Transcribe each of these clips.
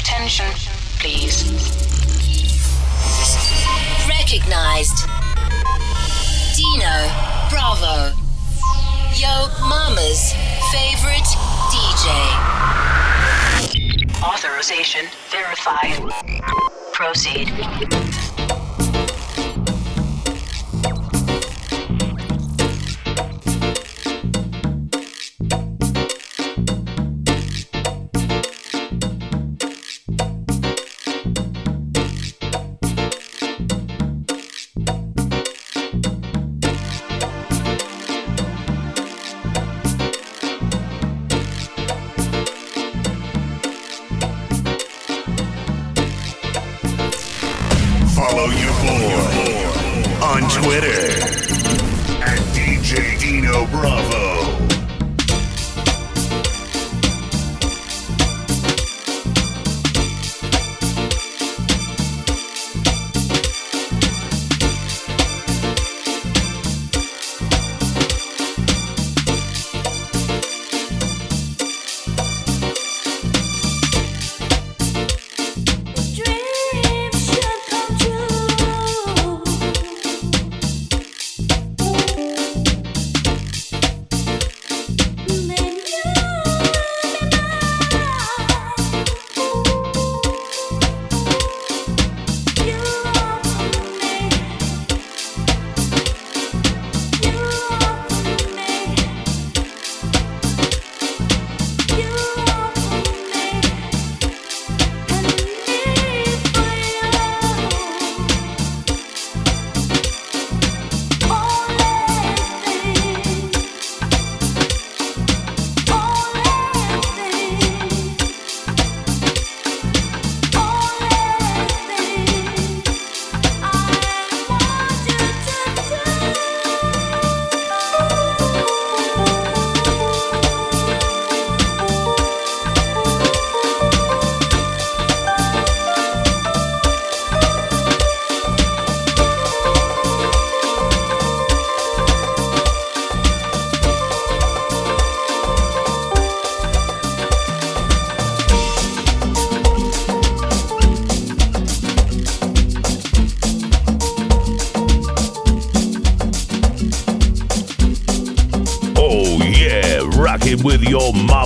attention, please. Recognized. Dino Bravo. Yo Mama's favorite DJ. Authorization verified. Proceed. Follow your boy on Twitter at DJ Dino Bravo.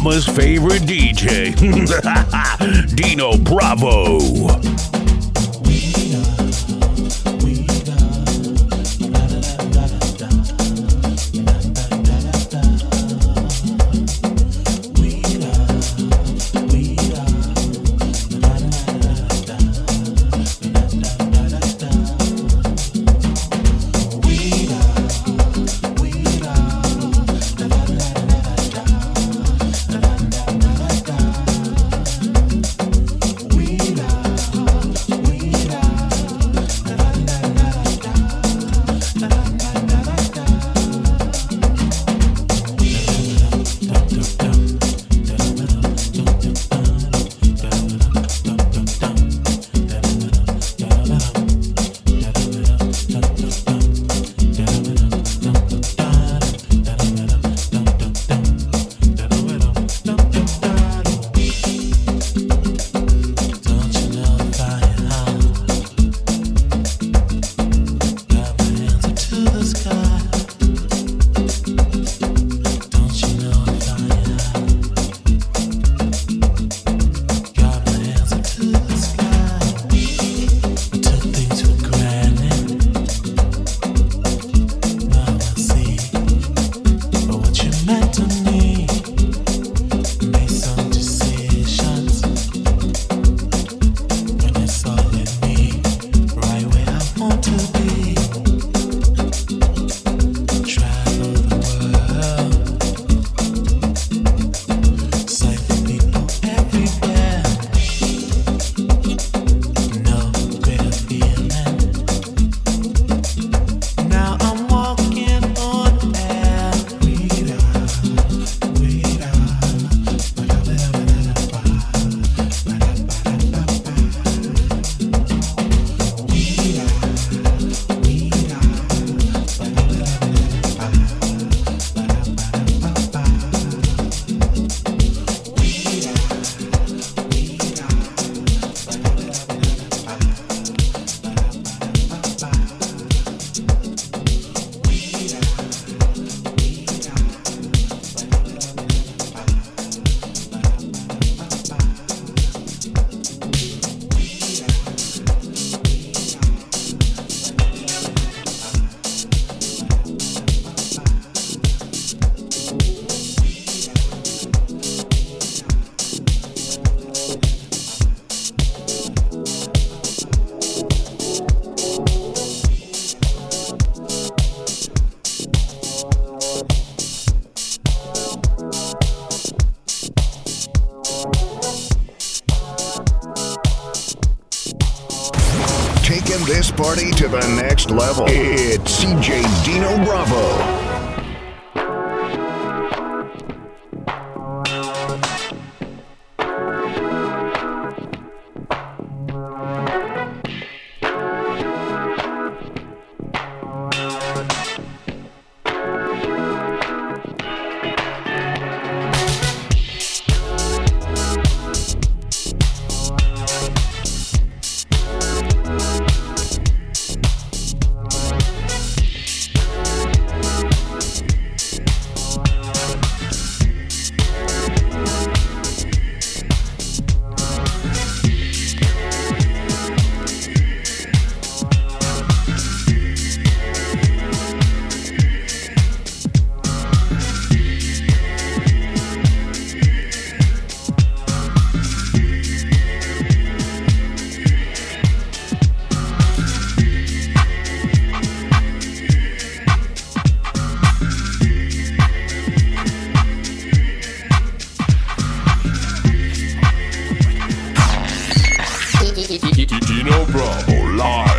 Mama's favorite DJ, Dino Bravo. Party to the next level. It's DJ Dino Bravo. Bravo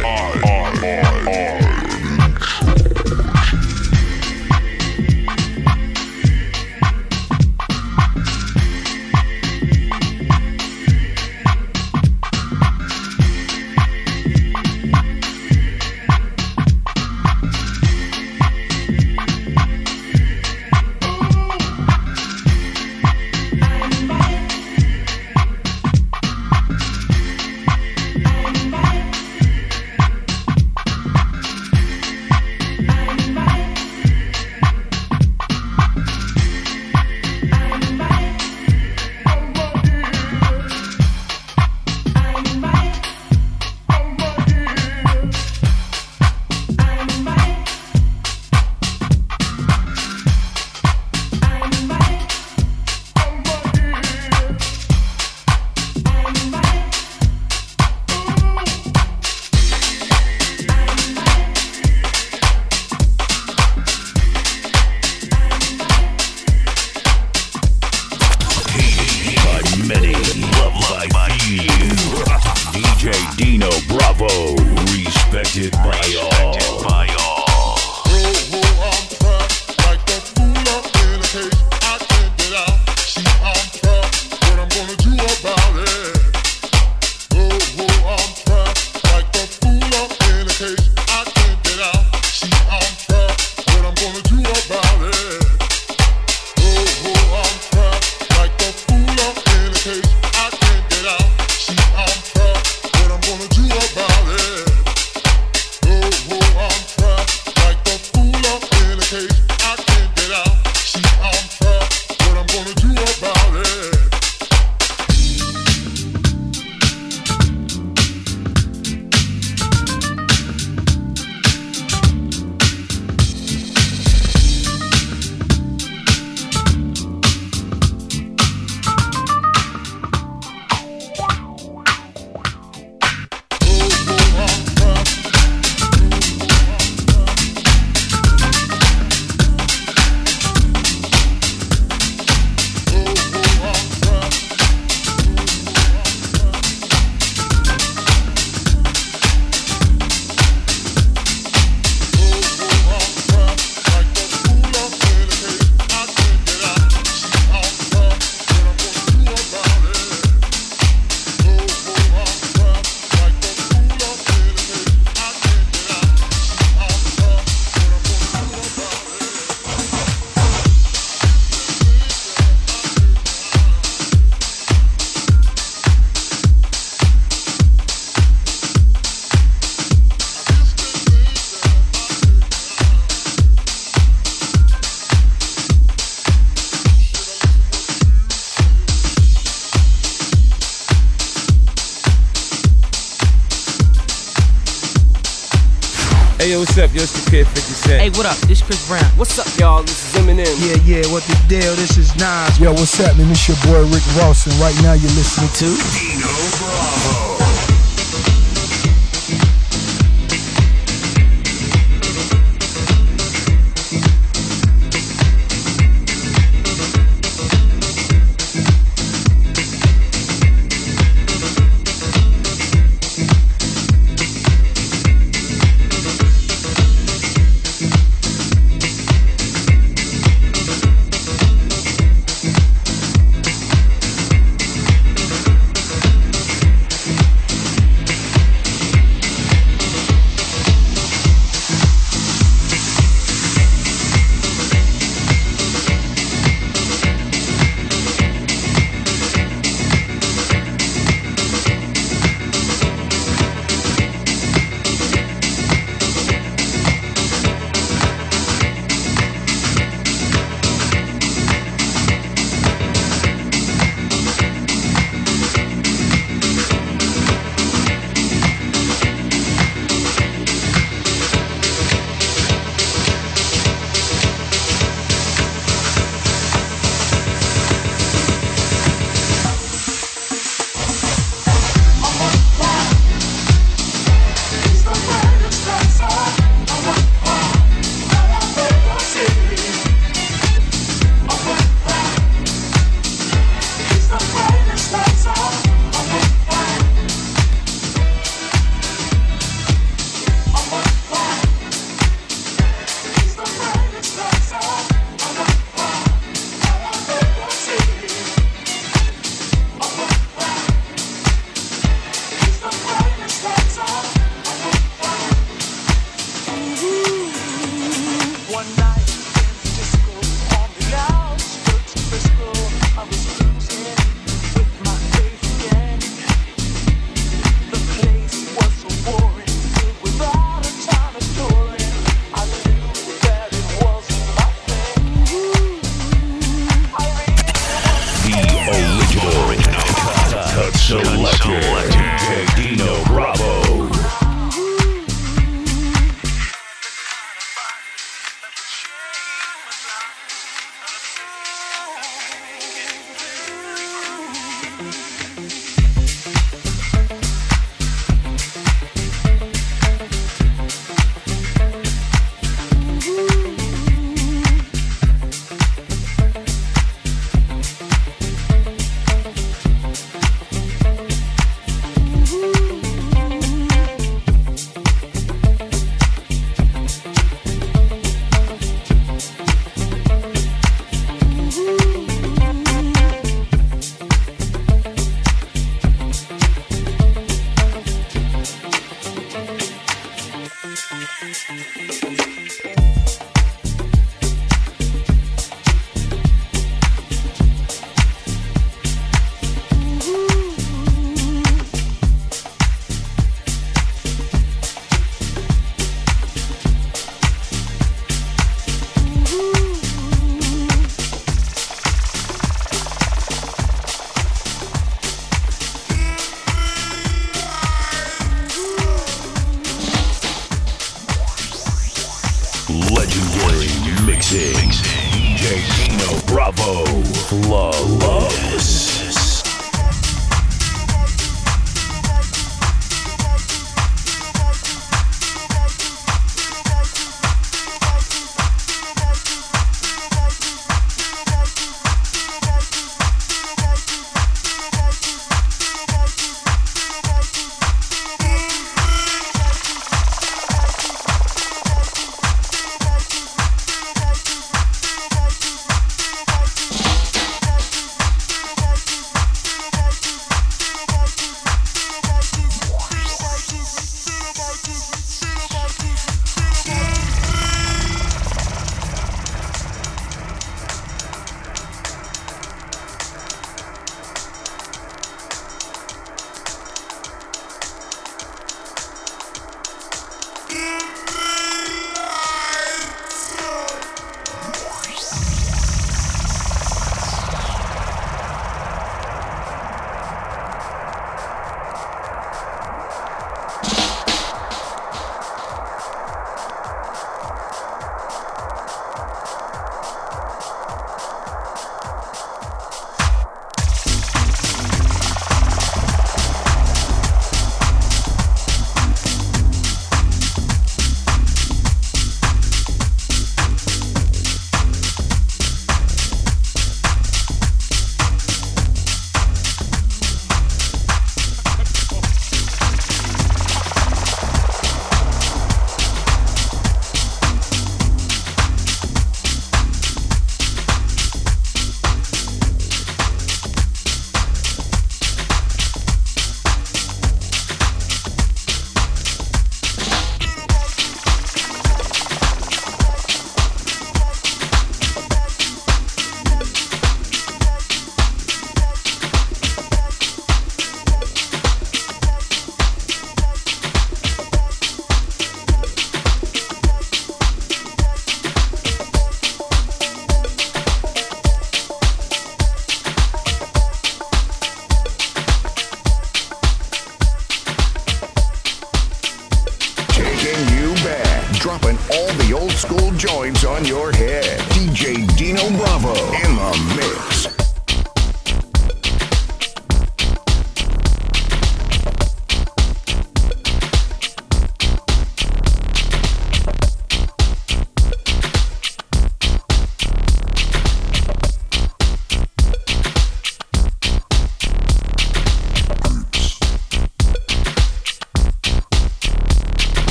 Hey, what up? This Chris Brown. What's up, y'all? This is Eminem. Yeah, yeah, what the deal? This is Nas. Yo, what's happening? It's your boy Rick Ross, and right now you're listening to Dino Bravo. Bravo.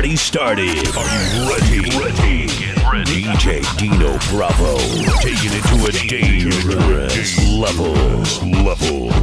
Party started. Are you ready? Ready. Ready. DJ Dino Bravo taking it to a dangerous level. Level.